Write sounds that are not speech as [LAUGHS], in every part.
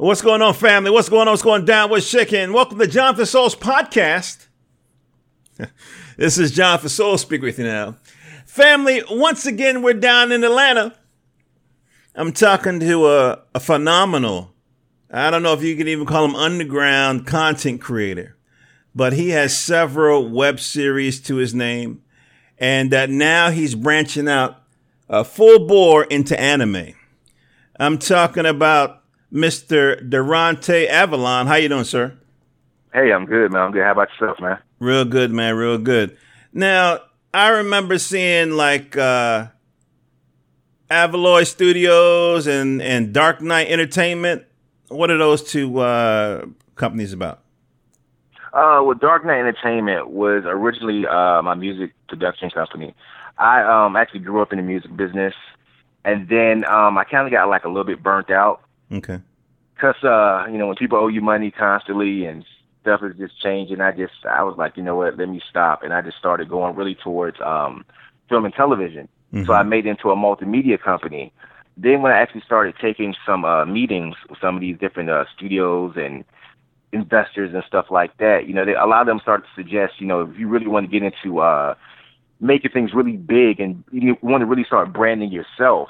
What's going on, family? What's going on? What's going down? What's shaking? Welcome to Jonathan Souls podcast. [LAUGHS] this is Jonathan Souls speaking with you now. Family, once again, we're down in Atlanta. I'm talking to a, a phenomenal, I don't know if you can even call him underground content creator, but he has several web series to his name. And uh, now he's branching out uh, full bore into anime. I'm talking about Mr. Deranta Avaloy. How you doing, sir? Hey, I'm good, man. I'm good. How about yourself, man? Real good, man. Real good. Now, I remember seeing like uh Avaloy Studios and and Dark Knight Entertainment. What are those two uh companies about? Uh, well, Dark Knight Entertainment was originally uh, my music production company. I um, actually grew up in the music business, and then um, I kind of got like a little bit burnt out Okay. Cause uh, you know, when people owe you money constantly and stuff is just changing, I just I was like, you know what, let me stop, and I just started going really towards um, film and television. Mm-hmm. So I made it into a multimedia company. Then when I actually started taking some uh, meetings with some of these different uh, studios and investors and stuff like that, you know, they, a lot of them started to suggest, you know, if you really want to get into uh, making things really big and you want to really start branding yourself,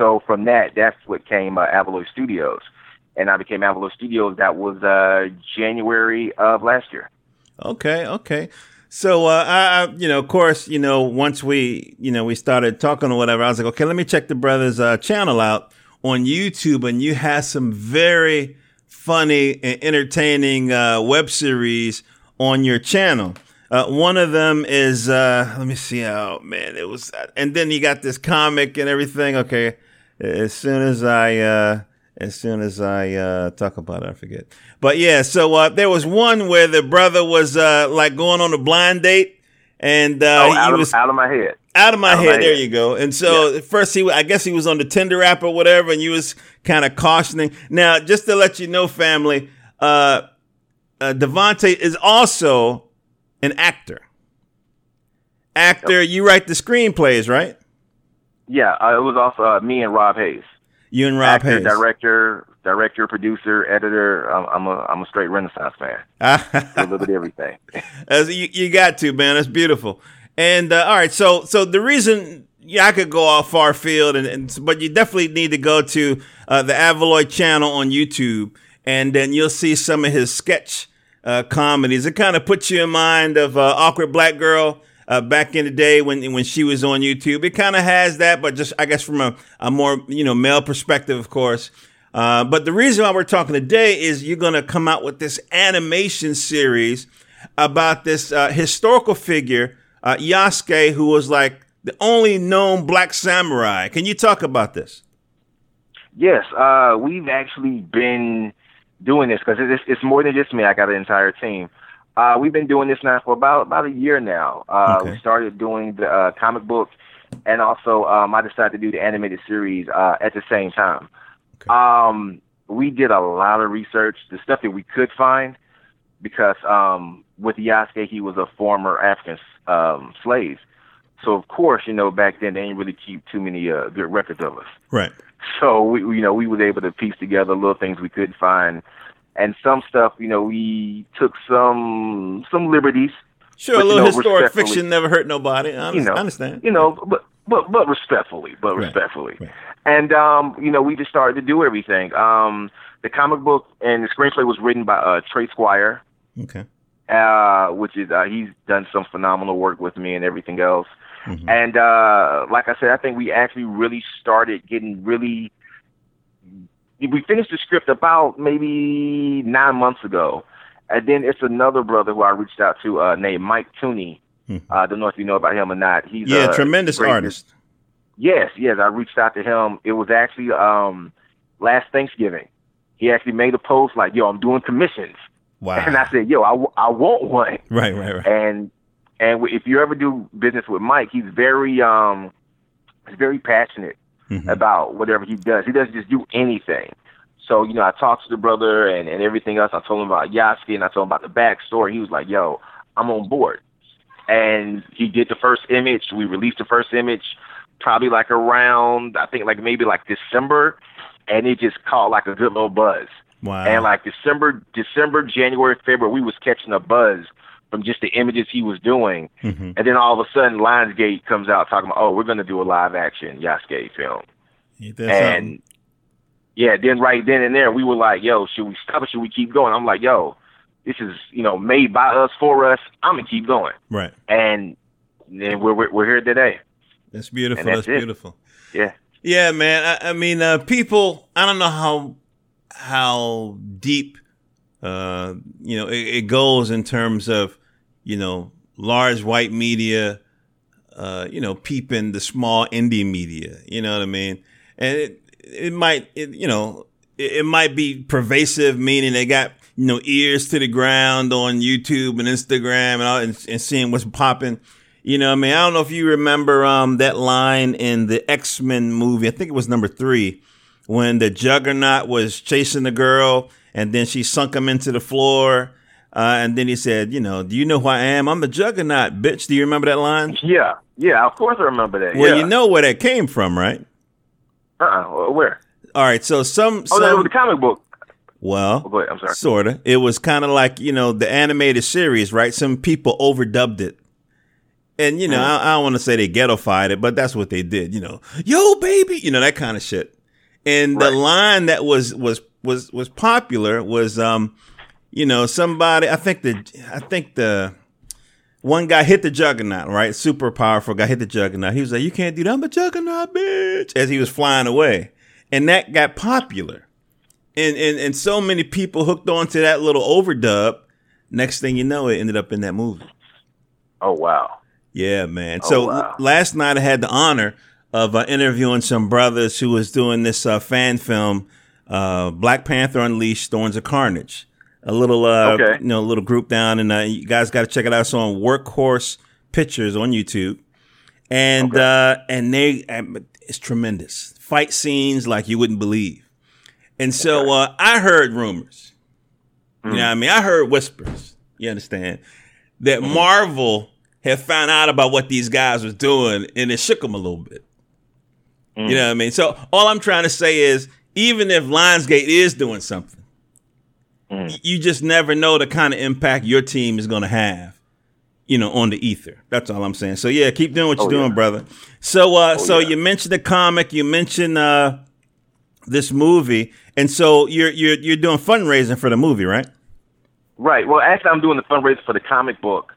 so from that, that's what came uh, Avaloy Studios, and I became Avaloy Studios. That was uh, January of last year. Okay, okay. So uh, I, you know, of course, you know, once we, you know, we started talking or whatever, I was like, okay, let me check the brother's uh, channel out on YouTube, and you have some very funny and entertaining uh, web series on your channel. Uh, one of them is, uh, let me see. Oh man, it was, and then you got this comic and everything. Okay, as soon as I uh, as soon as I uh, talk about it, I forget. But yeah, so uh, there was one where the brother was uh, like going on a blind date, and uh, oh, out, he was of, out of my head. Out of my, out head, of my there head. you go. And so yeah. first he, I guess he was on the Tinder app or whatever, and you was kind of cautioning. Now, just to let you know, family, uh, uh, Devonte is also an actor. Actor, yep. you write the screenplays, right? Yeah, uh, it was also uh, me and Rob Hayes. You and Rob Actor, Hayes, director, director, producer, editor. I'm, I'm a I'm a straight Renaissance fan. [LAUGHS] a little bit everything. As you, you got to man, that's beautiful. And uh, all right, so so the reason yeah, I could go off far field, and, and but you definitely need to go to uh, the Avaloy channel on YouTube, and then you'll see some of his sketch uh, comedies. It kind of puts you in mind of uh, awkward black girl uh, back in the day when when she was on YouTube. It kind of has that, but just I guess from a, a more you know male perspective, of course. Uh, but the reason why we're talking today is you're going to come out with this animation series about this uh, historical figure, uh, Yasuke, who was like the only known black samurai. Can you talk about this? Yes, uh, we've actually been doing this because it's, it's more than just me. I got an entire team. Uh, we've been doing this now for about about a year now. Uh, okay. We started doing the uh, comic book, and also um, I decided to do the animated series uh, at the same time. Okay. Um, we did a lot of research, the stuff that we could find, because um, with Yasuke, he was a former African um, slave. So of course, you know, back then they didn't really keep too many uh, good records of us. Right. So we, you know, we was able to piece together little things we could find and some stuff, you know, we took some some liberties. Sure, but, a little know, historic fiction never hurt nobody. I, you know, I understand. You know, but but but respectfully, but right. respectfully. Right. And um, you know, we just started to do everything. Um, the comic book and the screenplay was written by uh, Trey Squire. Okay. Uh, which is uh, he's done some phenomenal work with me and everything else. Mm-hmm. And uh, like I said, I think we actually really started getting really we finished the script about maybe nine months ago, and then it's another brother who I reached out to uh, named Mike Tooney. Hmm. Uh, I don't know if you know about him or not. He's yeah, a tremendous great, artist. Yes, yes. I reached out to him. It was actually um, last Thanksgiving. He actually made a post like, "Yo, I'm doing commissions." Wow. And I said, "Yo, I, I want one." [LAUGHS] Right, right, right. And and if you ever do business with Mike, he's very um, he's very passionate mm-hmm. about whatever he does. He doesn't just do anything. So, you know, I talked to the brother and, and everything else. I told him about Yasuke and I told him about the backstory. He was like, yo, I'm on board. And he did the first image. We released the first image probably like around, I think like maybe like December. and it just caught like a good little buzz. Wow. And like December, December, January, February, we was catching a buzz from just the images he was doing. Mm-hmm. And then all of a sudden, Lionsgate comes out talking about, oh, we're going to do a live action Yasuke film. And something? yeah, then right then and there, we were like, yo, should we stop or should we keep going? I'm like, yo, this is you know made by us for us. I'm gonna keep going, right. and then we're we're, we're here today. That's beautiful. That's That's, beautiful. Yeah. Yeah, man. I, I mean, uh, people. I don't know how how deep, uh, you know, it, it goes in terms of, you know, large white media, uh, you know, peeping the small indie media. You know what I mean? And it it might, it, you know, it, it might be pervasive, meaning they got you know ears to the ground on YouTube and Instagram and all, and, and seeing what's popping. You know, I mean, I don't know if you remember um, that line in the X Men movie. I think it was number three, when the Juggernaut was chasing the girl, and then she sunk him into the floor, uh, and then he said, "You know, do you know who I am? I'm the Juggernaut, bitch." Do you remember that line? Yeah, yeah, of course I remember that. Well, yeah. you know where that came from, right? uh-uh, where? All right, so some, Oh, that was the comic book. well, Oh. I'm sorry. Sorta. It was kind of like you know the animated series, right? Some people overdubbed it, and you know Mm. I, I don't want to say they ghettofied it, but that's what they did. You know, yo baby, you know that kind of shit. And the line that was was was was popular was um, you know somebody I think the I think the one guy hit the juggernaut, right? Super powerful guy hit the juggernaut. He was like, "You can't do that, I'm a juggernaut, bitch!" As he was flying away, and that got popular and, and and so many people hooked on to that little overdub. Next thing you know, it ended up in that movie. Oh wow. Yeah, man. Oh, so wow. last night I had the honor of uh, interviewing some brothers who was doing this uh, fan film, uh, Black Panther Unleashed: Thorns of Carnage. A little, uh, Okay. you know, a little group down, and uh, you guys got to check it out. It's on Workhorse Pictures on YouTube, and Okay. uh, and they, it's tremendous. Fight scenes like you wouldn't believe. And so uh, I heard rumors. You know what I mean? I heard whispers. You understand? That Marvel had found out about what these guys was doing and it shook them a little bit. You know what I mean? So all I'm trying to say is even if Lionsgate is doing something, Mm. you just never know the kind of impact your team is going to have, you know, on the ether. That's all I'm saying. So yeah, keep doing what you're Oh, doing, yeah. brother. So uh so yeah. you mentioned the comic, you mentioned uh this movie, and so you're you're you're doing fundraising for the movie, right? Right. Well, actually, I'm doing the fundraiser for the comic book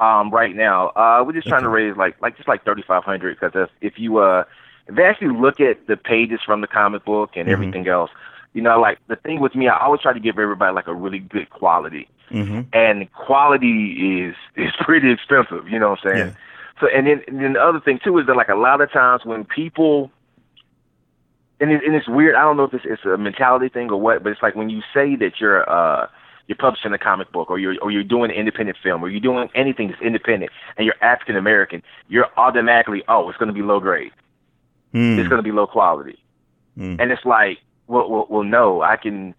um, right now. Uh, we're just trying to raise like like just like thirty five hundred because if, if you uh if you actually look at the pages from the comic book and Mhm. everything else, you know, like the thing with me, I always try to give everybody like a really good quality, Mm-hmm. and quality is [LAUGHS] is pretty expensive. You know what I'm saying? Yeah. So and then and then the other thing too is that like a lot of times when people and, it, and it's weird. I don't know if it's, it's a mentality thing or what, but it's like when you say that you're uh you're publishing a comic book or you're or you're doing an independent film or you're doing anything that's independent and you're African American, you're automatically oh it's going to be low grade, Hmm. it's going to be low quality, Mm. and it's like well, well well no I can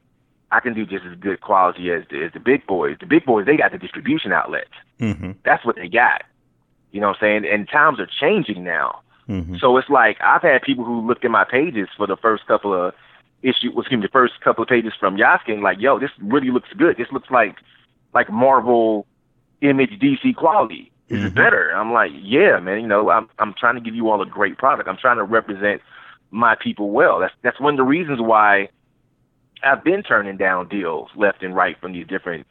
I can do just as good quality as the, as the big boys. The big boys they got the distribution outlets. Mm-hmm. That's what they got. You know what I'm saying? And times are changing now. Mm-hmm. So it's like I've had people who looked at my pages for the first couple of issue, well, excuse me, the first couple of pages from Yasuke, like, yo, this really looks good. This looks like like Marvel Image DC quality. This is Mhm. better. I'm like, yeah, man. You know, I'm I'm trying to give you all a great product. I'm trying to represent my people well. That's that's one of the reasons why I've been turning down deals left and right from these different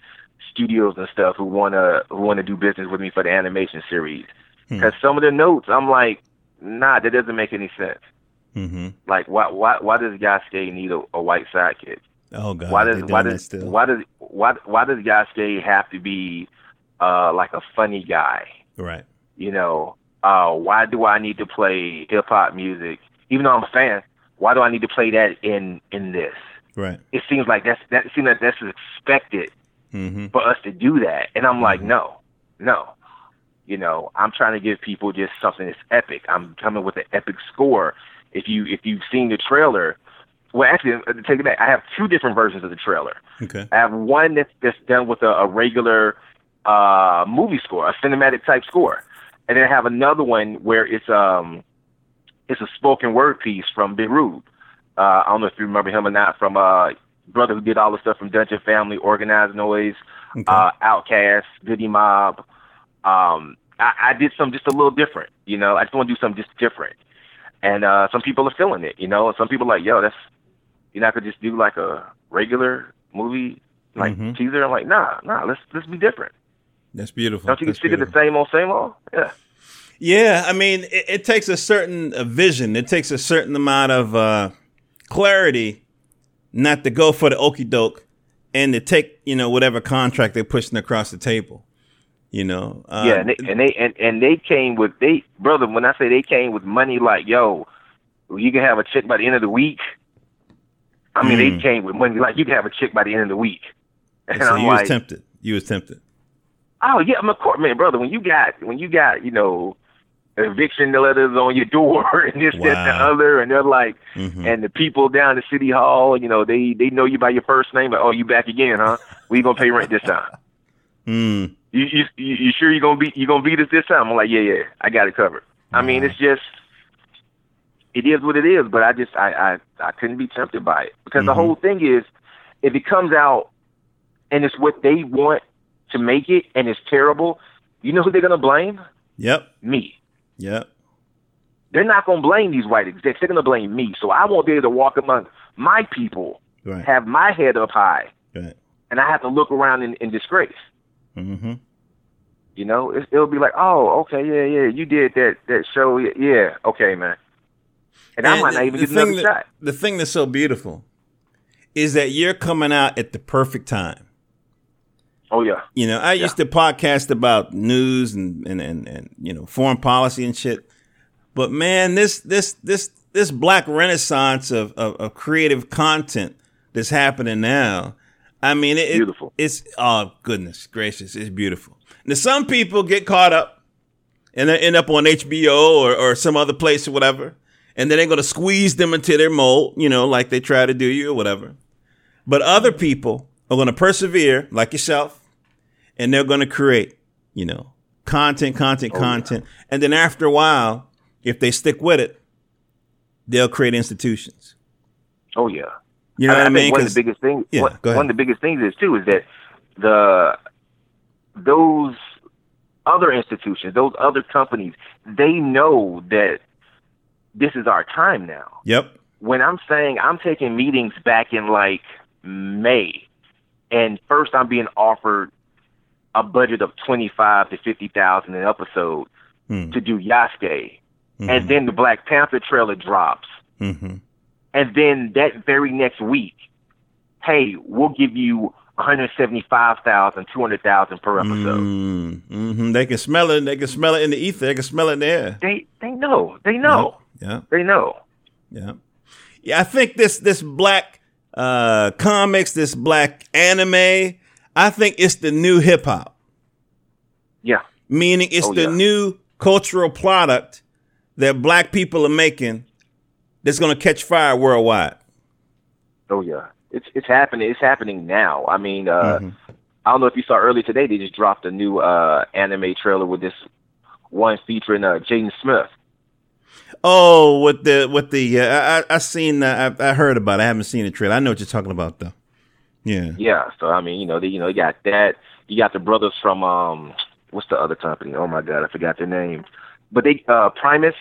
studios and stuff who wanna who wanna do business with me for the animation series. Hmm. Because some of the notes, I'm like, nah, that doesn't make any sense. Mm-hmm. Like, why why why does Yasuke need a, a white sidekick? Oh god, why does why does still. why does why why does Yasuke have to be uh like a funny guy? right? You know, uh, why do I need to play hip hop music? Even though I'm a fan, why do I need to play that in in this? Right. It seems like that's that seems like that's expected Mm-hmm. for us to do that, and I'm like, no, no. You know, I'm trying to give people just something that's epic. I'm coming with an epic score. If you if you've seen the trailer, well, actually, uh, take it back. I have two different versions of the trailer. Okay. I have one that's, that's done with a, a regular uh, movie score, a cinematic type score, and then I have another one where it's um it's a spoken word piece from Big Rube. Uh, I don't know if you remember him or not from uh, brother who did all the stuff from Dungeon Family, Organized Noise, okay. uh, OutKast, Goodie Mob. Um, I, I did something just a little different. You know, I just want to do something just different. And uh, some people are feeling it. You know, and some people are like, yo, that's you're not gonna just do like a regular movie like mm-hmm. teaser. I'm like, nah, nah, let's let's be different. That's beautiful. Don't you That's stick at the same old, same old? Yeah. Yeah, I mean, it, it takes a certain uh, vision. It takes a certain amount of uh, clarity, not to go for the okey doke, and to take you know whatever contract they're pushing across the table. You know. Uh, yeah, and they, and they and, and they came with they brother. When I say they came with money, like yo, you can have a check by the end of the week. I mean, mm. they hmm. came with money like you can have a check by the end of the week. [LAUGHS] And so I'm you like, was tempted. You was tempted. Oh yeah, I'm a court man, brother. When you got when you got you know eviction letters on your door [LAUGHS] and this, wow. that, and the other, and they're like, mm-hmm. and the people down the city hall, you know, they they know you by your first name, like, oh, you back again, huh? We gonna pay rent this time. [LAUGHS] mm. You, you you sure you gonna be you gonna beat us this time? I'm like, yeah, yeah, I got it covered. Wow. I mean, it's just it is what it is, but I just I I, I couldn't be tempted by it because mm-hmm. the whole thing is if it comes out and it's what they want to make it and it's terrible, you know who they're gonna blame? Yep. Me. Yep. They're not gonna blame these white execs. They're gonna blame me. So I won't be able to walk among my people, right. have my head up high, right. and I have to look around in, in disgrace. Mm-hmm. You know, it, will be like, oh, okay, yeah, yeah, you did that that show, yeah, okay, man. And, and I might not even get another that, shot. The thing that's so beautiful is that you're coming out at the perfect time. Oh yeah. You know, I yeah. used to podcast about news and, and, and, and, you know, foreign policy and shit. But man, this this this this black renaissance of, of, of creative content that's happening now. I mean, it, beautiful. It, it's oh goodness gracious, it's beautiful. Now some people get caught up and they end up on HBO or, or some other place or whatever, and then they're gonna squeeze them into their mold, you know, like they try to do you or whatever. But other people are going to persevere like yourself and they're going to create, you know, content, content, oh, content. Yeah. And then after a while, if they stick with it, they'll create institutions. Oh yeah. You know I, what I, mean? One of the biggest things. Yeah, one, one of the biggest things is too is that the those other institutions, those other companies, they know that this is our time now. Yep. When I'm saying I'm taking meetings back in like May, and first I'm being offered a budget of twenty five to fifty thousand an episode hmm. to do Yasuke, mm-hmm. and then the Black Panther trailer drops, mm-hmm. and then that very next week, hey, we'll give you. 175,000, 200,000 per episode. Mm-hmm. They can smell it. They can smell it in the ether. They can smell it in the air. They they know. They know. Yeah. They know. Yeah. Yeah. I think this this black uh, comics, this black anime. I think it's the new hip hop. Yeah. Meaning it's oh, the yeah. new cultural product that black people are making that's going to catch fire worldwide. Oh yeah. It's it's happening. It's happening now. I mean, uh, mm-hmm. I don't know if you saw earlier today. They just dropped a new uh, anime trailer with this one featuring uh, Jaden Smith. Oh, with the with the uh, I I seen uh, I I heard about. it. I haven't seen the trailer. I know what you're talking about though. Yeah. Yeah. So I mean, you know, they, you know, you got that. You got the brothers from um, what's the other company? Oh my god, I forgot their name. But they uh Primus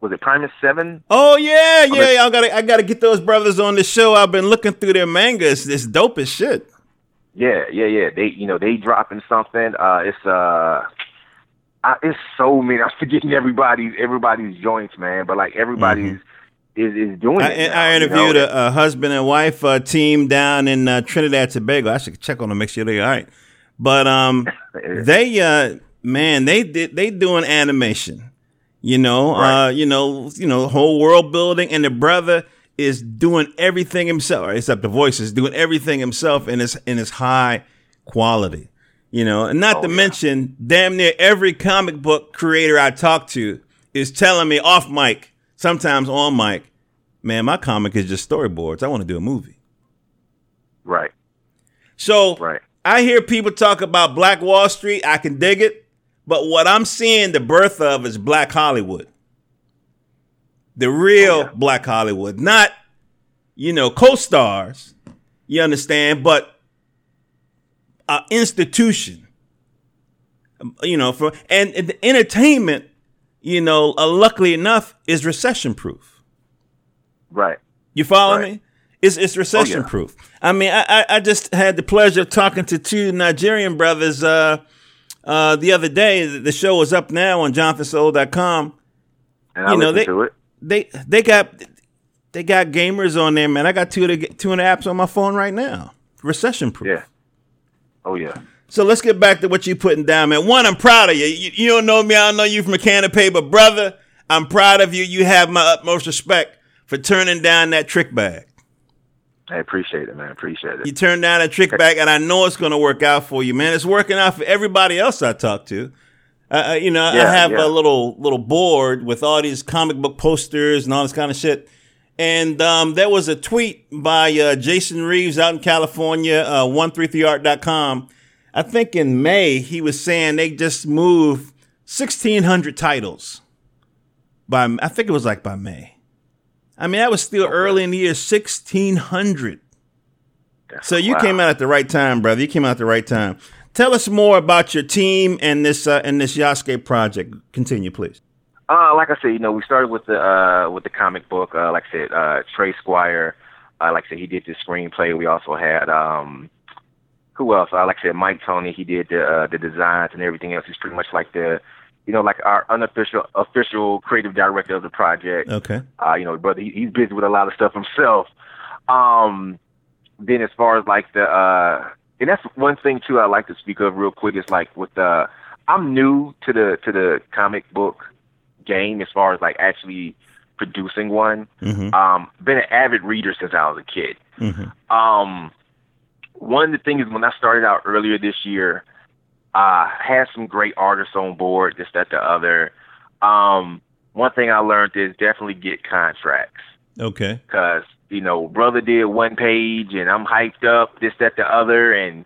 was it Primus Seven? Oh yeah, yeah. I gotta I gotta get those brothers on the show. I've been looking through their mangas. It's dope as shit. Yeah, yeah, yeah. They you know they dropping something. Uh, it's uh I, it's so many. I'm forgetting everybody's everybody's joints, man. But like everybody's mm-hmm. is is doing I, it. Now, I interviewed you know? a, a, husband and wife uh, team down in uh, Trinidad Tobago. I should check on them, make sure they're all right. But um, [LAUGHS] they uh, man, they did they doing animation. You know, right. uh, you know, you know, whole world building, and the brother is doing everything himself, except the voices, doing everything himself in his in his high quality. You know, and not oh, to yeah. mention, damn near every comic book creator I talk to is telling me off mic, sometimes on mic, man, my comic is just storyboards. I want to do a movie. Right. So right. I hear people talk about Black Wall Street. I can dig it. But what I'm seeing the birth of is Black Hollywood. The real oh, yeah. Black Hollywood, not you know, co-stars. You understand, but an institution. You know, for and, and the entertainment, you know, uh, luckily enough, is recession proof. Right. You follow right. me? It's it's recession proof. Oh, yeah. I mean, I I just had the pleasure of talking to two Nigerian brothers uh, uh, the other day. The show is up now on jonathansoul.com. And I you know, they, to it. they they got they got gamers on there, man. I got two of the two of the apps on my phone right now. Recession proof. Yeah. Oh yeah. So let's get back to what you putting down, man. One, I'm proud of you. You, you don't know me. I don't know you from a can of paper, brother. I'm proud of you. You have my utmost respect for turning down that trick bag. I appreciate it, man. I appreciate it. You turned down a trick bag, and I know it's going to work out for you, man. It's working out for everybody else I talk to. Uh, uh, you know, yeah, I have yeah. a little little board with all these comic book posters and all this kind of shit. And um, there was a tweet by uh, Jason Reeves out in California, uh, 133art.com. I think in May, he was saying they just moved 1,600 titles. By I think it was like by May. I mean, that was still early in the year, 1,600. So you wow. came out at the right time, brother. You came out at the right time. Tell us more about your team and this uh, and this Yasuke project. Continue, please. Uh, like I said, you know, we started with the uh, with the comic book. Uh, like I said, uh, Trey Squire. Uh, like I said, he did the screenplay. We also had um, who else? Uh, like I said, Mike Tony. He did the uh, the designs and everything else. He's pretty much like the you know, like our unofficial official creative director of the project. Okay. Uh, you know, brother, he, he's busy with a lot of stuff himself. Um, then as far as like the uh and that's one thing too I like to speak of real quick is like with the I'm new to the to the comic book game as far as like actually producing one. Mm-hmm. Um, been an avid reader since I was a kid. Mm-hmm. Um, one of the things when I started out earlier this year, uh, had some great artists on board, this, that, the other. Um, one thing I learned is definitely get contracts. Okay. Because you know, brother did one page and I'm hyped up, this, that, the other, and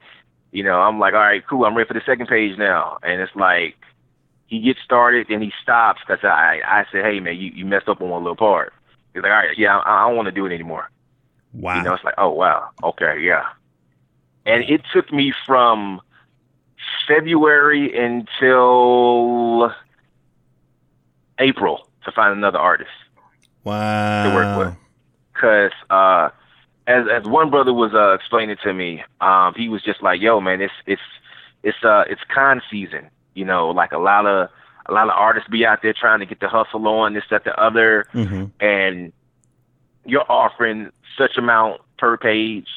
you know, I'm like, all right, cool, I'm ready for the second page now, and it's like he gets started and he stops because I I said, hey man, you you messed up on one little part. He's like, all right, yeah, I, I don't want to do it anymore. Wow. You know, it's like, oh wow, okay, yeah. And it took me from February until April to find another artist. Wow. To work with because uh, as as one brother was uh, explaining to me, um, he was just like, "Yo, man, it's it's it's uh it's con season. You know, like a lot of a lot of artists be out there trying to get the hustle on this, that, the other, mm-hmm. and you're offering such amount per page,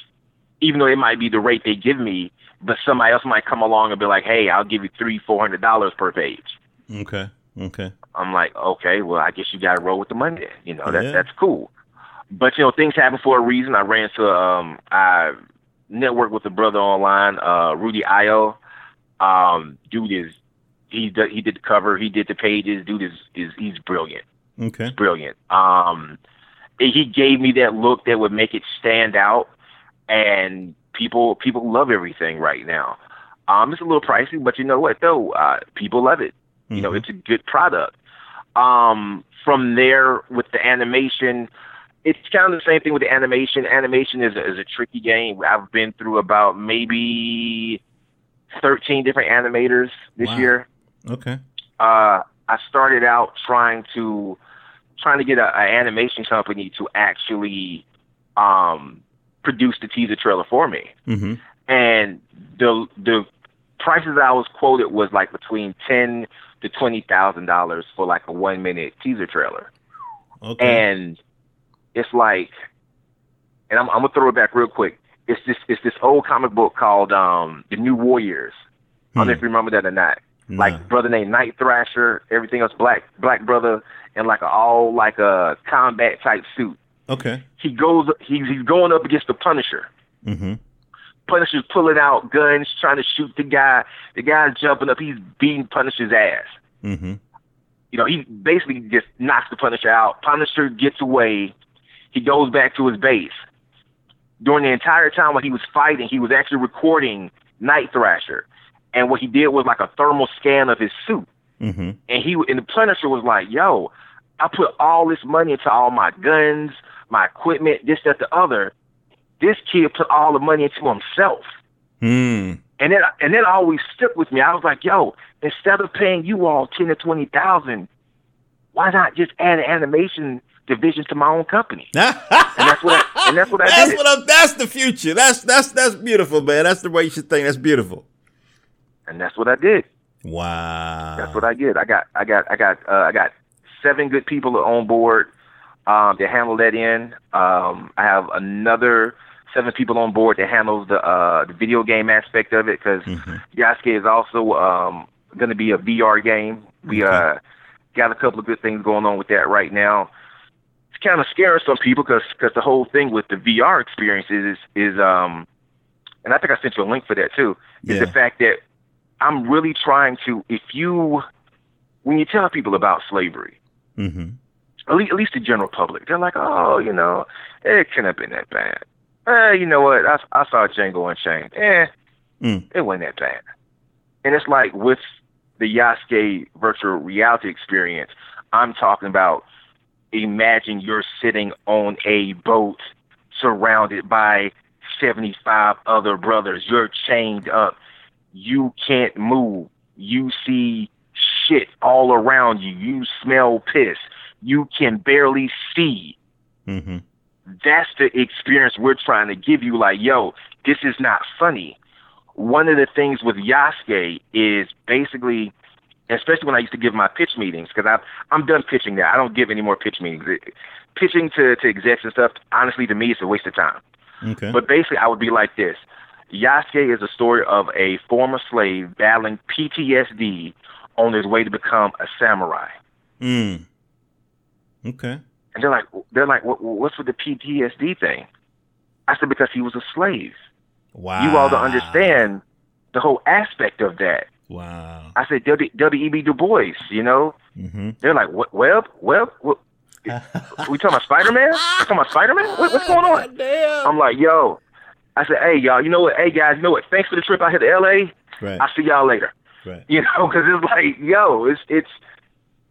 even though it might be the rate they give me, but somebody else might come along and be like, "Hey, I'll give you three, four hundred dollars per page." Okay. Okay. I'm like, okay, well, I guess you got to roll with the money. You know, that yeah. that's cool. But you know, things happen for a reason. I ran to um, I networked with a brother online, uh, Rudy Io. Um, dude is he did, he did the cover, he did the pages. Dude is is he's brilliant. Okay, he's brilliant. Um, he gave me that look that would make it stand out, and people people love everything right now. Um, it's a little pricey, but you know what though, uh, people love it. Mm-hmm. You know, mm-hmm. it's a good product. Um, from there with the animation, it's kind of the same thing with the animation. Animation is a, is a tricky game. I've been through about maybe 13 different animators this wow. year. Okay. Uh, I started out trying to trying to get an animation company to actually um, produce the teaser trailer for me. Mm-hmm. And the the prices I was quoted was like between ten to twenty thousand dollars for like a one minute teaser trailer. Okay. And it's like, and I'm, I'm gonna throw it back real quick. It's this it's this old comic book called um The New Warriors. Hmm. I don't know if hmm. you remember that or not. Nah. Like brother named Night Thrasher, everything else black black brother in like a all like a combat type suit. Okay. He goes he's he's going up against the Punisher. Mm-hmm. Punisher's pulling out guns, trying to shoot the guy. The guy's jumping up. He's beating Punisher's ass. Mm-hmm. You know, he basically just knocks the Punisher out. Punisher gets away he goes back to his base. During the entire time while he was fighting, he was actually recording Night Thrasher. And what he did was like a thermal scan of his suit. Mm-hmm. And he and the Punisher was like, "Yo, I put all this money into all my guns, my equipment, this, that, the other. This kid put all the money into himself. Mm. And then and then always stuck with me. I was like, yo, instead of paying you all ten to twenty thousand, why not just add an animation division to my own company? [LAUGHS] and that's what I, and that's what I that's did. What I'm, that's the future. That's that's that's beautiful, man. That's the way you should think. That's beautiful. And that's what I did. Wow. That's what I did. I got I got I got uh, I got seven good people on board um, to handle that in. Um, I have another seven people on board that handles the uh, the video game aspect of it because mm-hmm. Yasuke is also um, going to be a VR game. We okay. uh, got a couple of good things going on with that right now. It's kind of scaring some people because because the whole thing with the VR experience is is um, and I think I sent you a link for that too. Is yeah. the fact that I'm really trying to if you when you tell people about slavery. Mm-hmm. At least, at least the general public, they're like, oh, you know, it couldn't have been that bad eh, you know what? I, I saw Django Unchained. Eh, mm. it wasn't that bad. And it's like with the Yasuke virtual reality experience, I'm talking about imagine you're sitting on a boat surrounded by 75 other brothers. You're chained up. You can't move. You see shit all around you. You smell piss. You can barely see. Mm-hmm that's the experience we're trying to give you. Like, yo, this is not funny. One of the things with Yasuke is basically, especially when I used to give my pitch meetings, because I'm I'm done pitching now. I don't give any more pitch meetings. Pitching to, to execs and stuff, honestly, to me, it's a waste of time. Okay. But basically, I would be like this. Yasuke is a story of a former slave battling PTSD on his way to become a samurai. Mm. Okay. And they're like, they're like, what's with the PTSD thing? I said because he was a slave. Wow. You all don't understand the whole aspect of that. Wow. I said W. E. B. Du Bois. You know, mm-hmm. they're like, what? Web? Web? What? [LAUGHS] we talking about Spider Man? talking about Spider Man? What, what's going on? [LAUGHS] Damn. I'm like, yo. I said, hey y'all, you know what? Hey guys, you know what? Thanks for the trip out here to L.A. Right. I'll see y'all later. Right. You know, [LAUGHS] because it's like, yo, it's it's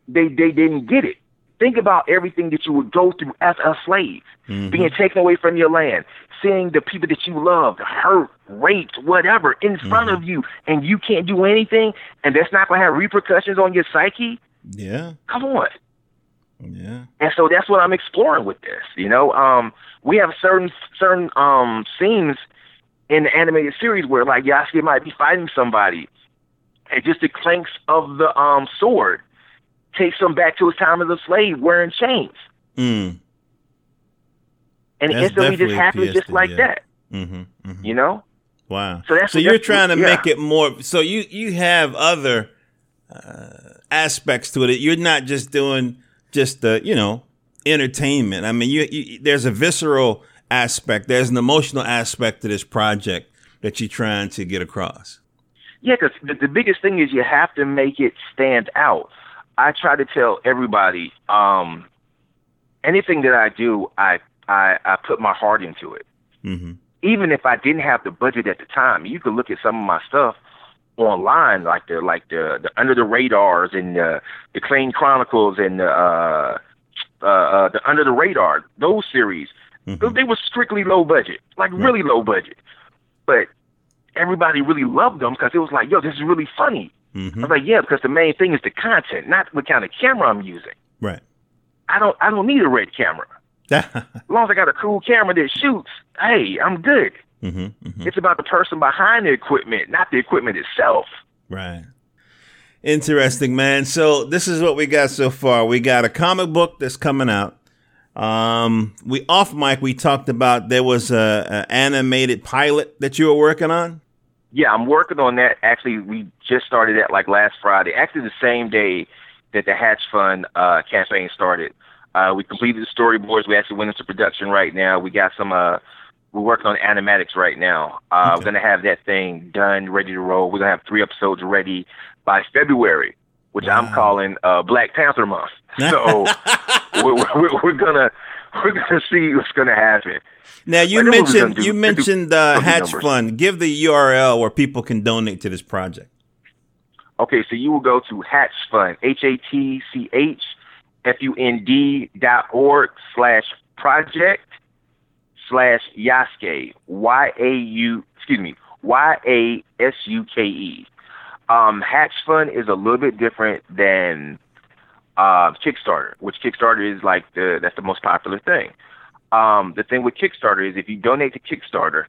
they they didn't get it. Think about everything that you would go through as a slave, mm-hmm. being taken away from your land, seeing the people that you loved hurt, raped, whatever in front mm-hmm. of you, and you can't do anything, and that's not going to have repercussions on your psyche. Yeah. Come on. Yeah. And so that's what I'm exploring with this. You know, um, we have certain certain um scenes in the animated series where like Yasuke might be fighting somebody, and just the clanks of the um sword takes him back to his time as a slave wearing chains. Mm. And that's instantly just happens just like yeah. that. Mm-hmm, mm-hmm. You know? Wow. So that's so you're trying to yeah. make it more. So you you have other uh, aspects to it. You're not just doing just the you know entertainment. I mean, you, you there's a visceral aspect. There's an emotional aspect to this project that you're trying to get across. Yeah, because the, the biggest thing is you have to make it stand out. I try to tell everybody, um, anything that I do, I, I, I put my heart into it. Mm-hmm. Even if I didn't have the budget at the time, you could look at some of my stuff online, like the like the, the Under the Radars and the the Clayton Chronicles and the uh, uh, uh, the Under the Radar. Those series, mm-hmm. they were strictly low budget, like right. really low budget, but everybody really loved them because it was like, yo, this is really funny. Mm-hmm. I was like, yeah, because the main thing is the content, not what kind of camera I'm using. Right. I don't I don't need a red camera. [LAUGHS] as long as I got a cool camera that shoots, hey, I'm good. Mm-hmm, mm-hmm. It's about the person behind the equipment, not the equipment itself. Right. Interesting, man. So this is what we got so far. We got a comic book that's coming out. Um, we off mic we talked about there was a, a animated pilot that you were working on. Yeah, I'm working on that. Actually, we just started that like last Friday. Actually, the same day that the Hatch Fund uh, campaign started. Uh, we completed the storyboards. We actually went into production right now. We got some. Uh, we're working on animatics right now. Uh, okay. We're gonna have that thing done, ready to roll. We're gonna have three episodes ready by February, which wow. I'm calling uh, Black Panther month. So [LAUGHS] we're, we're, we're gonna we're gonna see what's gonna happen. Now you like, mentioned you mentioned uh, Hatch numbers. Fund. Give the URL where people can donate to this project. Okay, so you will go to Hatch Fund, H A T C H F U N D dot org slash project slash Yasuke Y A U excuse me Y A S U K E. Um, Hatch Fund is a little bit different than uh, Kickstarter, which Kickstarter is like the that's the most popular thing. Um, the thing with Kickstarter is if you donate to Kickstarter,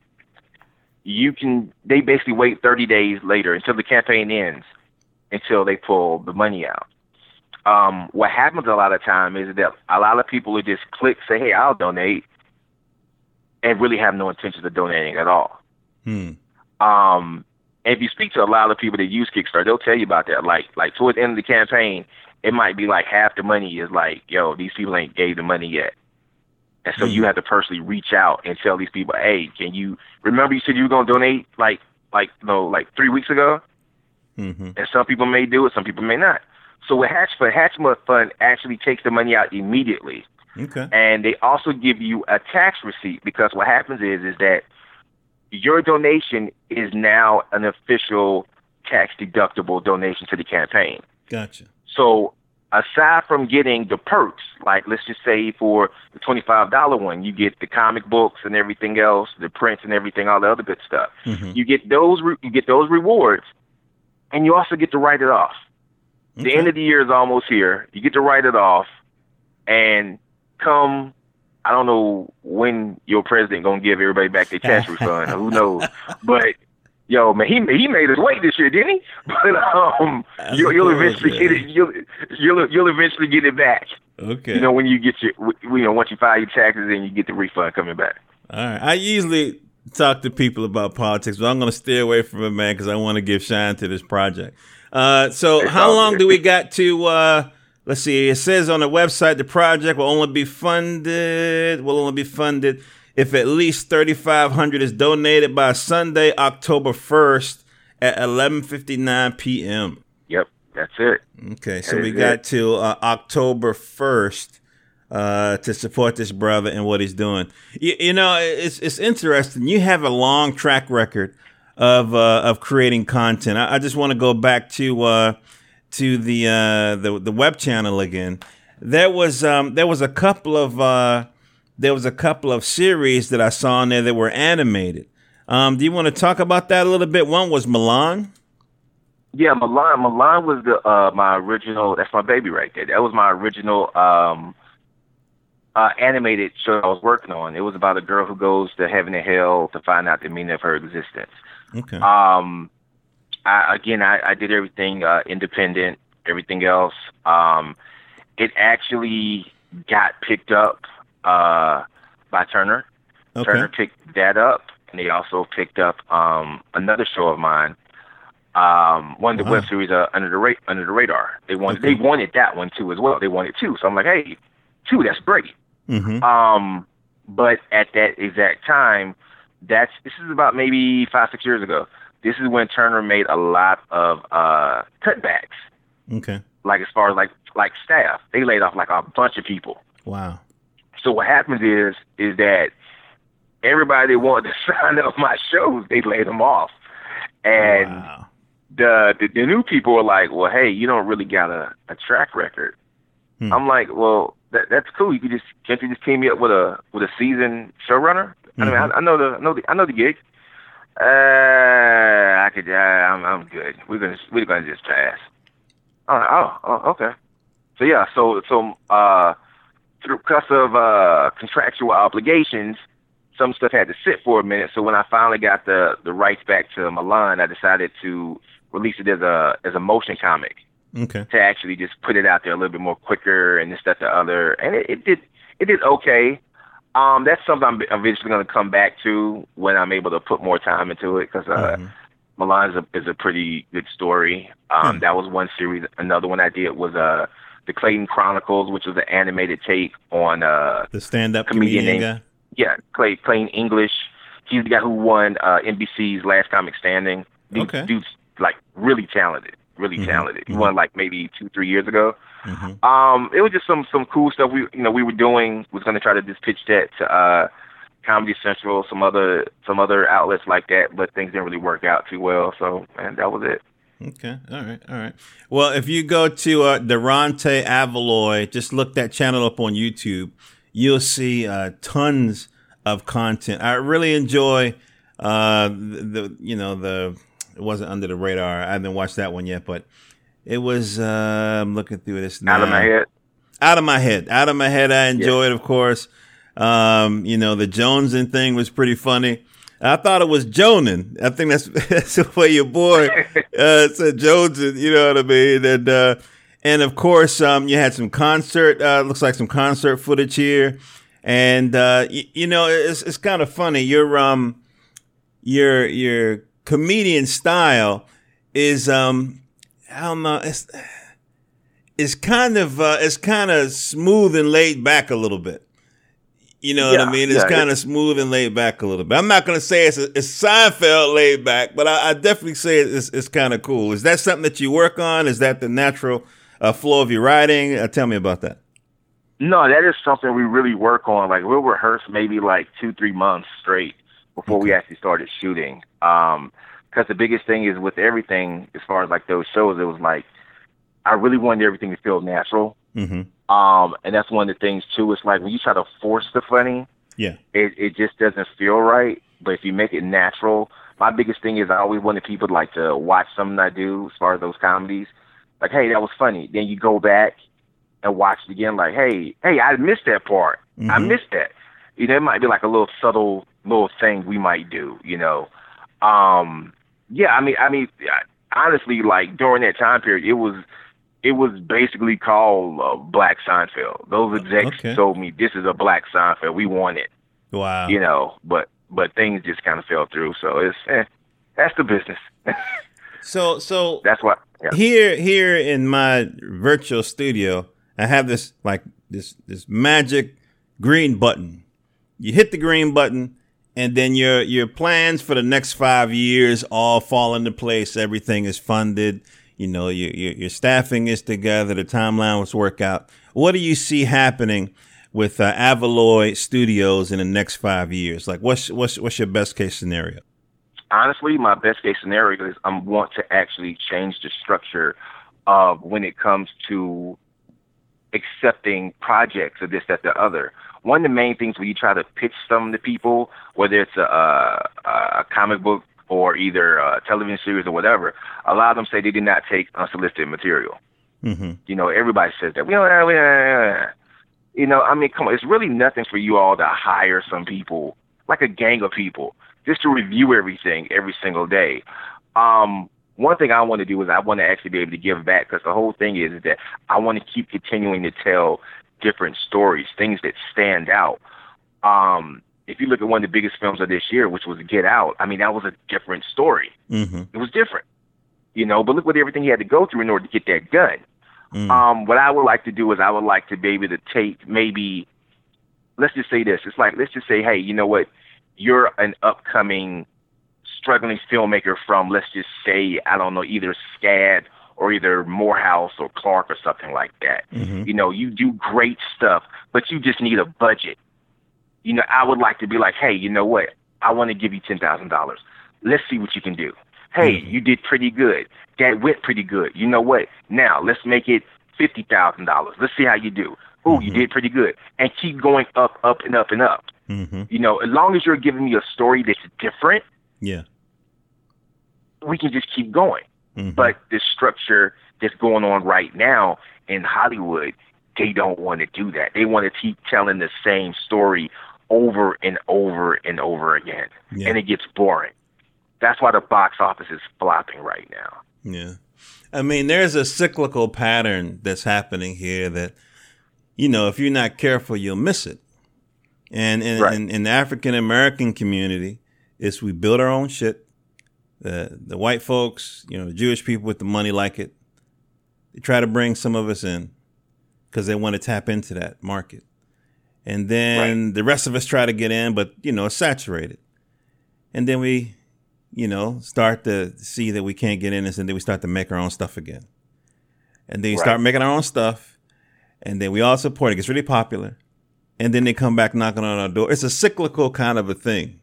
you can they basically wait 30 days later until the campaign ends until they pull the money out. Um, what happens a lot of time is that a lot of people will just click say, "Hey, I'll donate," and really have no intention of donating at all. Hmm. Um, if you speak to a lot of people that use Kickstarter, they'll tell you about that. Like, like towards the end of the campaign, it might be like half the money is like, yo, these people ain't gave the money yet. And so mm-hmm. you have to personally reach out and tell these people, hey, can you remember you said you were gonna donate like like you know, like three weeks ago? Mm-hmm. And some people may do it, some people may not. So with Hatch Fund, Hatchmud Fund actually takes the money out immediately. Okay. And they also give you a tax receipt because what happens is is that your donation is now an official tax deductible donation to the campaign. Gotcha. So aside from getting the perks, like let's just say for the twenty five dollar one, you get the comic books and everything else, the prints and everything, all the other good stuff. Mm-hmm. You get those re- you get those rewards, and you also get to write it off. Okay. The end of the year is almost here. You get to write it off, and come I don't know when your president gonna give everybody back their tax [LAUGHS] refund. Who knows? But yo, man, he he made us wait this year, didn't he? [LAUGHS] But um, you'll, you'll eventually get it. You'll you'll you'll eventually get it back. Okay. You know when you get your you know once you file your taxes and you get the refund coming back. All right. I usually talk to people about politics, but I'm going to stay away from it, man, because I want to give shine to this project. Uh, so it's how long do we got to? Uh, let's see. It says on the website the project will only be funded. Will only be funded if at least 3,500 is donated by Sunday, October 1st at 11:59 p.m. Yep, that's it. Okay, so we got it. to uh, October 1st uh, to support this brother and what he's doing. You, you, know, it's it's interesting. You have a long track record of uh, of creating content. I, I just want to go back to uh, to the uh, the the web channel again. There was um, there was a couple of uh, there was a couple of series that I saw in there that were animated. Um, do you want to talk about that a little bit? One was Milan. Yeah, Milan. Milan was the uh, my original. That's my baby right there. That was my original um, uh, animated show I was working on. It was about a girl who goes to heaven and hell to find out the meaning of her existence. Okay. Um, I, again, I, I did everything uh, independent. Everything else, um, it actually got picked up uh, by Turner. Okay. Turner picked that up, and they also picked up um, another show of mine, um, one of the Wow. web series uh, under the ra- under the radar. They wanted Okay. they wanted that one too as well. They wanted two, so I'm like, hey, two, that's great. Mm-hmm. Um, but at that exact time, that's this is about maybe five six years ago. This is when Turner made a lot of uh, cutbacks, Okay. like as far as like like staff. They laid off like a bunch of people. Wow. So what happens is is that everybody that wanted to [LAUGHS] sign up my shows, they laid them off, and wow. the, the the new people were like, "Well, hey, you don't really got a, a track record." Hmm. I'm like, "Well, that that's cool. You could just can't you just team me up with a with a seasoned showrunner? I mean, I. I know the I know the I know the gig. Uh, I could. Uh, I'm I'm good. We're gonna we're gonna just pass. I'm oh, oh, okay. So yeah, so so uh, through because of uh contractual obligations, some stuff had to sit for a minute. So when I finally got the the rights back to Milan, I decided to release it as a as a motion comic Okay. to actually just put it out there a little bit more quicker and this, that, the other. And it, it did it did okay. Um, that's something I'm eventually going to come back to when I'm able to put more time into it because uh, Mhm. Milan is a, is a pretty good story. Um, Hmm. That was one series. Another one I did was uh, the Clayton Chronicles, which was an animated take on uh, The stand-up comedian comedian named- yeah, Clay Clayton English. He's the guy who won uh, NBC's Last Comic Standing. Dude, Okay. dude's like really talented, really Mhm, talented. He mhm. won like maybe two, three years ago. Hmm Um, it was just some some cool stuff we you know we were doing. Was going to try to just pitch that to uh, Comedy Central, some other some other outlets like that, but things didn't really work out too well. So and that was it. Okay. All right. All right. Well, if you go to uh, Deranta Avaloy, just look that channel up on YouTube. you'll see uh, tons of content. I really enjoy uh, the, the you know the it wasn't under the radar. I haven't watched that one yet, but it was. Uh, I'm looking through this now. Out of my head. Out of my head. Out of my head. I enjoyed, yeah. of course. Um, you know, the Jonesin thing was pretty funny. I thought it was Jonan. I think that's [LAUGHS] that's the way your boy [LAUGHS] uh, said Jonesin. You know what I mean? And uh, and of course, um, you had some concert. Uh, looks like some concert footage here. And uh, y- you know, it's it's kind of funny. Your um, your your comedian style is um, I don't know. It's it's kind of uh, it's kind of smooth and laid back a little bit. You know yeah, what I mean? It's yeah, kind of smooth and laid back a little bit. I'm not going to say it's, a, it's Seinfeld laid back, but I, I definitely say it's, it's kind of cool. Is that something that you work on? Is that the natural uh, flow of your writing? Uh, tell me about that. No, that is something we really work on. Like we'll rehearse maybe like two, three months straight before okay. we actually started shooting. Um, because the biggest thing is with everything, as far as like those shows, it was like I really wanted everything to feel natural. Mm-hmm. Um, and that's one of the things too. It's like when you try to force the funny, yeah, it it just doesn't feel right. But if you make it natural, my biggest thing is I always wanted people to like to watch something I do as far as those comedies. Like, hey, that was funny. Then you go back and watch it again. Like, hey, hey, I missed that part. Mm-hmm. I missed that. You know, it might be like a little subtle little thing we might do. You know, um, yeah. I mean, I mean, honestly, like during that time period, it was it was basically called uh, Black Seinfeld. Those execs okay. told me this is a Black Seinfeld. We want it. Wow. You know, but but things just kind of fell through. So it's eh, that's the business. [LAUGHS] so so that's what yeah. here here in my virtual studio, I have this like this this magic green button. You hit the green button, and then your your plans for the next five years all fall into place. Everything is funded you know, your, your, your staffing is together, the timeline was work out. What do you see happening with uh, Avaloy Studios in the next five years? Like, what's what's what's your best case scenario? Honestly, my best case scenario is I want to actually change the structure of when it comes to accepting projects or this, that, the other. One of the main things when you try to pitch some to people, whether it's a, a, a comic book or either a television series or whatever, a lot of them say they did not take unsolicited material. Mm-hmm. You know, everybody says that. We don't, we don't, you know, I mean, come on, it's really nothing for you all to hire some people, like a gang of people, just to review everything every single day. Um, one thing I want to do is I want to actually be able to give back because the whole thing is, is that I want to keep continuing to tell different stories, things that stand out. Um, if you look at one of the biggest films of this year, which was Get Out, I mean, that was a different story. Mm-hmm. It was different, you know. But look what everything he had to go through in order to get that gun. Mm. Um, what I would like to do is I would like to be able to take maybe, let's just say this. It's like let's just say, hey, you know what? You're an upcoming struggling filmmaker from let's just say I don't know either SCAD or either Morehouse or Clark or something like that. Mm-hmm. You know, you do great stuff, but you just need a budget you know, I would like to be like, hey, you know what? I want to give you ten thousand dollars. Let's see what you can do. Hey, mm-hmm. you did pretty good. That went pretty good. You know what? Now let's make it fifty thousand dollars. Let's see how you do. Ooh, mm-hmm. you did pretty good. And keep going up, up, and up and up. Mm-hmm. You know, as long as you're giving me a story that's different, yeah, we can just keep going. Mm-hmm. But the structure that's going on right now in Hollywood, they don't want to do that. They want to keep telling the same story over and over and over again, yeah. and it gets boring. That's why the box office is flopping right now. Yeah. I mean, there's a cyclical pattern that's happening here that, you know, if you're not careful, you'll miss it. And in, right. in, in the African American community, is we build our own shit. The the white folks, you know, the Jewish people with the money like it. They try to bring some of us in because they want to tap into that market and then right. the rest of us try to get in, but you know, it's saturated. And then we, you know, start to see that we can't get in, this and then we start to make our own stuff again. And then we right. start making our own stuff, and then we all support it. It gets really popular, and then they come back knocking on our door. It's a cyclical kind of a thing.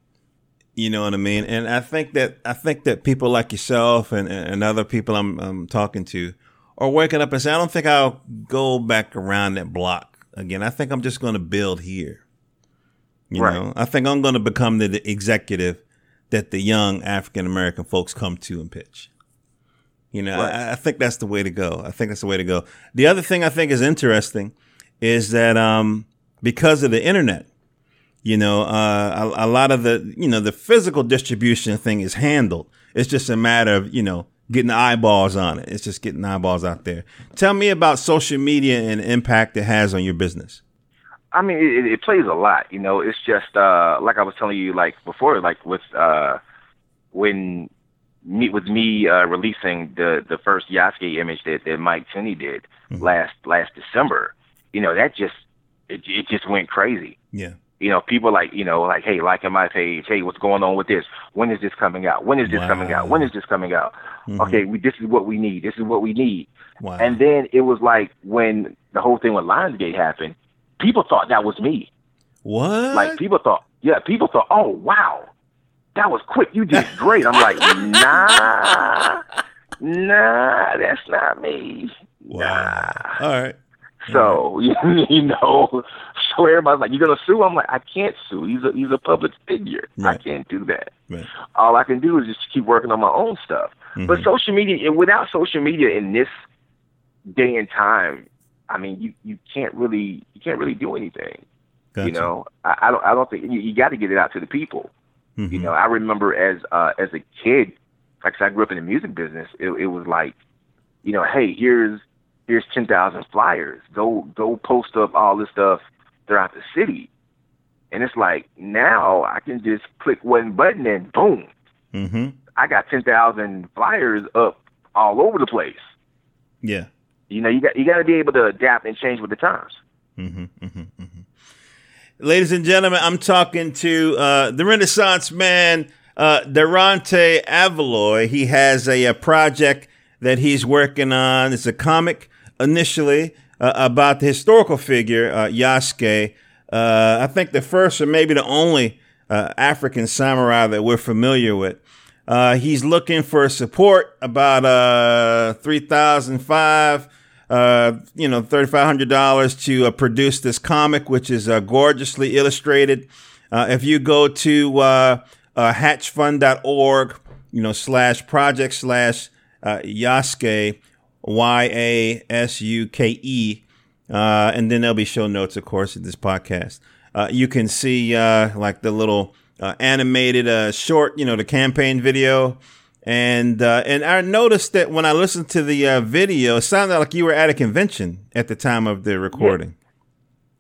You know what I mean? And I think that I think that people like yourself and, and other people I'm, I'm talking to are waking up and saying, I don't think I'll go back around that block again. I think I'm just going to build here. You right. know, I think I'm going to become the executive that the young African American folks come to and pitch. You know, right. I, I, think that's the way to go. I think that's the way to go. The other thing I think is interesting is that um, because of the internet, you know, uh, a, a, lot of the you know the physical distribution thing is handled. It's just a matter of you know getting eyeballs on it. It's just getting eyeballs out there. Tell me about social media and impact it has on your business. I mean, it, it plays a lot. You know, it's just uh, like I was telling you, like before, like with uh, when me with me uh, releasing the the first Yasuke image that, that Mike Tenney did mm-hmm. last last December. You know, that just it it just went crazy. Yeah. You know, people like, you know, like, hey, liking my page. Hey, what's going on with this? When is this coming out? When is this wow. coming out? When is this coming out? Mm-hmm. Okay, we, this is what we need. This is what we need. Wow. And then it was like when the whole thing with Lionsgate happened, people thought that was me. What? Like people thought, yeah, people thought, oh wow, that was quick. You did great. I'm like, nah, [LAUGHS] nah, that's not me. Wow. Nah. All right. So [LAUGHS] you know, so everybody's like, "You're gonna sue?" I'm like, "I can't sue. He's a he's a public figure. Right. I can't do that. Right. All I can do is just keep working on my own stuff." Mm-hmm. But social media, without social media in this day and time, I mean, you you can't really you can't really do anything. Gotcha. You know, I, I don't I don't think you, you got to get it out to the people. Mm-hmm. You know, I remember as uh, as a kid, like I grew up in the music business. It, it was like, you know, hey, here's here's ten thousand flyers. Go go post up all this stuff throughout the city. And it's like now I can just click one button and boom, mm-hmm. I got ten thousand flyers up all over the place. Yeah, you know you got you got to be able to adapt and change with the times. Mm-hmm, mm-hmm, mm-hmm. Ladies and gentlemen, I'm talking to uh, the Renaissance man, uh, Deranta Avaloy. He has a, a, project that he's working on. It's a comic initially uh, about the historical figure uh, Yasuke. Uh, I think the first or maybe the only uh, African samurai that we're familiar with. Uh, he's looking for support about uh, three thousand five, uh, you know, thirty five hundred dollars to uh, produce this comic, which is uh, gorgeously illustrated. Uh, if you go to hatchfund.org, you know, slash project slash Yasuke, Y A S U K E, and then there'll be show notes, of course, in this podcast. you can see like the little uh, animated uh, short, you know, the campaign video. And uh, and I noticed that when I listened to the uh, video, it sounded like you were at a convention at the time of the recording.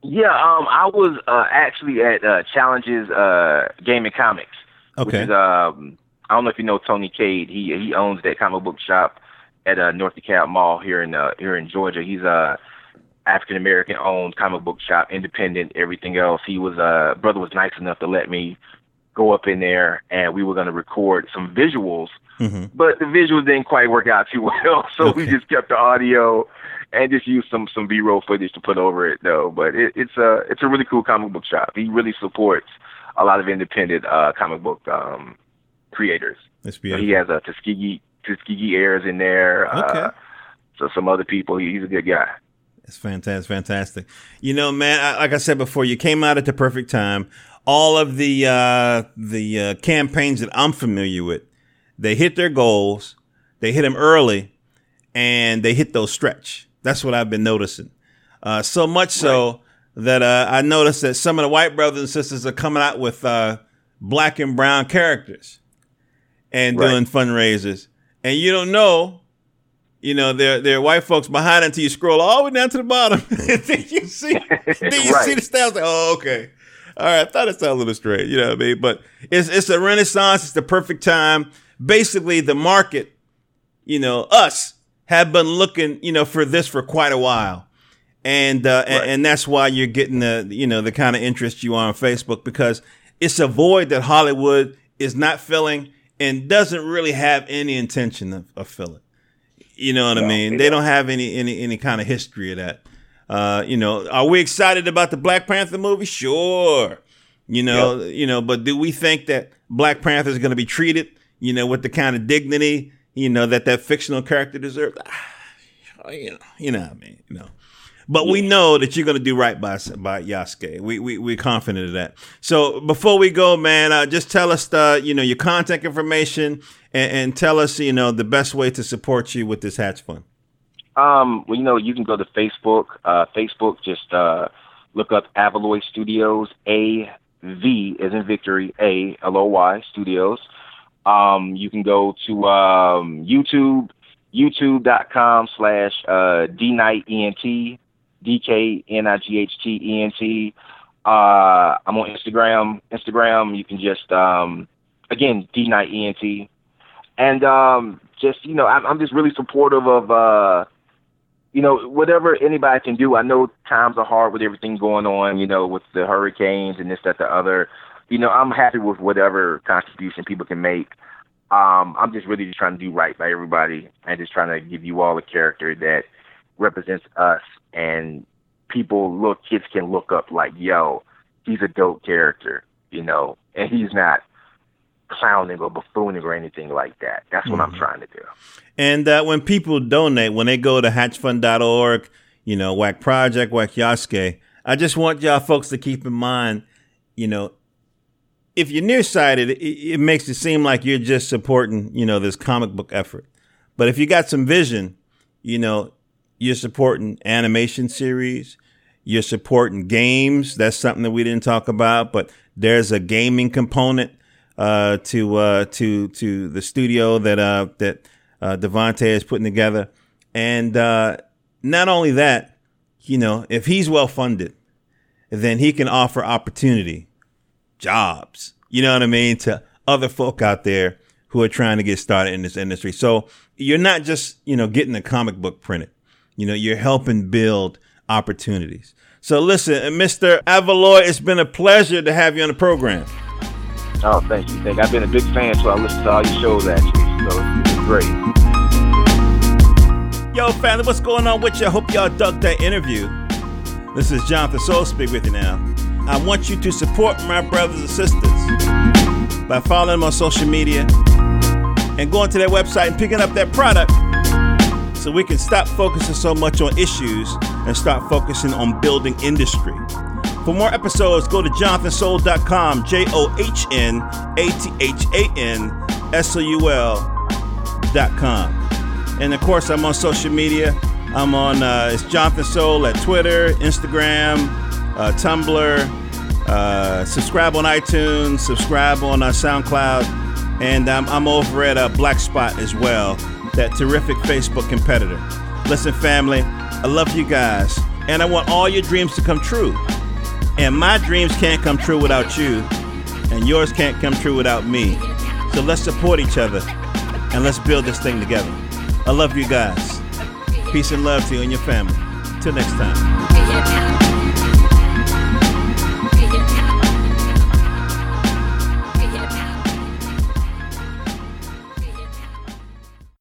Yeah, yeah um, I was uh, actually at uh, Challenges uh, Gaming Comics. Okay. Which is, um, I don't know if you know Tony Cade. He he owns that comic book shop at uh, North DeKalb Mall here in uh, here in Georgia. He's a African American owned comic book shop, independent, everything else. He was uh brother was nice enough to let me go up in there and we were going to record some visuals, mm-hmm. but the visuals didn't quite work out too [LAUGHS] well. So okay. we just kept the audio and just used some some B-roll footage to put over it though. But it, it's a it's a really cool comic book shop. He really supports a lot of independent uh, comic book um, creators. That's beautiful. So he has a Tuskegee Tuskegee Airs in there. Uh, okay. Uh, so some other people. He's a good guy. It's fantastic, fantastic. You know, man, I, like I said before, you came out at the perfect time all of the uh, the uh, campaigns that I'm familiar with, they hit their goals, they hit them early, and they hit those stretch. That's what I've been noticing. Uh, so much so right. that uh, I noticed that some of the white brothers and sisters are coming out with uh, black and brown characters and right. doing fundraisers, and you don't know. You know, there there are white folks behind until you scroll all the way down to the bottom. [LAUGHS] then you see, [LAUGHS] then you right. see the stats. Like, oh, okay all right, I thought it sounded a little strange, you know what I mean? But it's it's a renaissance. It's the perfect time. Basically, the market, you know, us have been looking, you know, for this for quite a while, and uh, right. and, and that's why you're getting the you know the kind of interest you are on Facebook because it's a void that Hollywood is not filling and doesn't really have any intention of, of filling. You know what no, I mean? They don't have any any any kind of history of that. Uh, you know, are we excited about the Black Panther movie? Sure. You know, yep. you know, but do we think that Black Panther is going to be treated, you know, with the kind of dignity, you know, that that fictional character deserves? Ah, you know, you know what I mean, you know. But we know that you're going to do right by by Yasuke. We we we're confident of that. So before we go, man, uh, just tell us the you know your contact information and, and, tell us you know the best way to support you with this hatch fund. Um, well, you know, you can go to Facebook. Uh, Facebook, just uh, look up Avaloy Studios. A V is in Victory. A L O Y Studios. Um, you can go to um, YouTube, youtube.com slash uh, D-Knight-E-N-T, D-K-N-I-G-H-T-E-N-T. Uh, I'm on Instagram. Instagram, you can just, um, again, D-Knight-E-N-T. And um, just, you know, I'm, I'm just really supportive of, uh, you know, whatever anybody can do. I know times are hard with everything going on, you know, with the hurricanes and this, that, the other you know, I'm happy with whatever contribution people can make. Um, I'm just really just trying to do right by everybody and just trying to give you all a character that represents us and people look kids can look up like, yo, he's a dope character, you know, and he's not clowning or buffooning or anything like that. That's what mm-hmm. I'm trying to do. And uh, when people donate, when they go to hatchfund.org, you know, Whack Project, Whack Yasuke, I just want y'all folks to keep in mind, you know, if you're nearsighted, it, it makes it seem like you're just supporting, you know, this comic book effort. But if you got some vision, you know, you're supporting animation series, you're supporting games. That's something that we didn't talk about, but there's a gaming component uh, to uh, to to the studio that uh, that uh, Devontae is putting together, and uh, not only that, you know, if he's well funded, then he can offer opportunity jobs. You know what I mean? To other folk out there who are trying to get started in this industry. So you're not just, you know, getting a comic book printed. You know, you're helping build opportunities. So listen, Mr. Avaloy, it's been a pleasure to have you on the program. Oh, thank you. Thank you. I've been a big fan, so I listen to all your shows actually. So it's been great. Yo, family, what's going on with you? I hope y'all dug that interview. This is Johnathan Soul speak with you now. I want you to support my brothers and sisters by following them on social media and going to their website and picking up their product so we can stop focusing so much on issues and start focusing on building industry. For more episodes, go to johnathansoul.com, J O H N A T H A N S O U L.com. And of course, I'm on social media. I'm on, uh, it's Johnathan Soul at Twitter, Instagram, uh, Tumblr. Uh, subscribe on iTunes, subscribe on uh, SoundCloud, and um, I'm over at uh, Black Spot as well, that terrific Facebook competitor. Listen, family, I love you guys, and I want all your dreams to come true. And my dreams can't come true without you, and yours can't come true without me. So let's support each other, and let's build this thing together. I love you guys. Peace and love to you and your family. Till next time.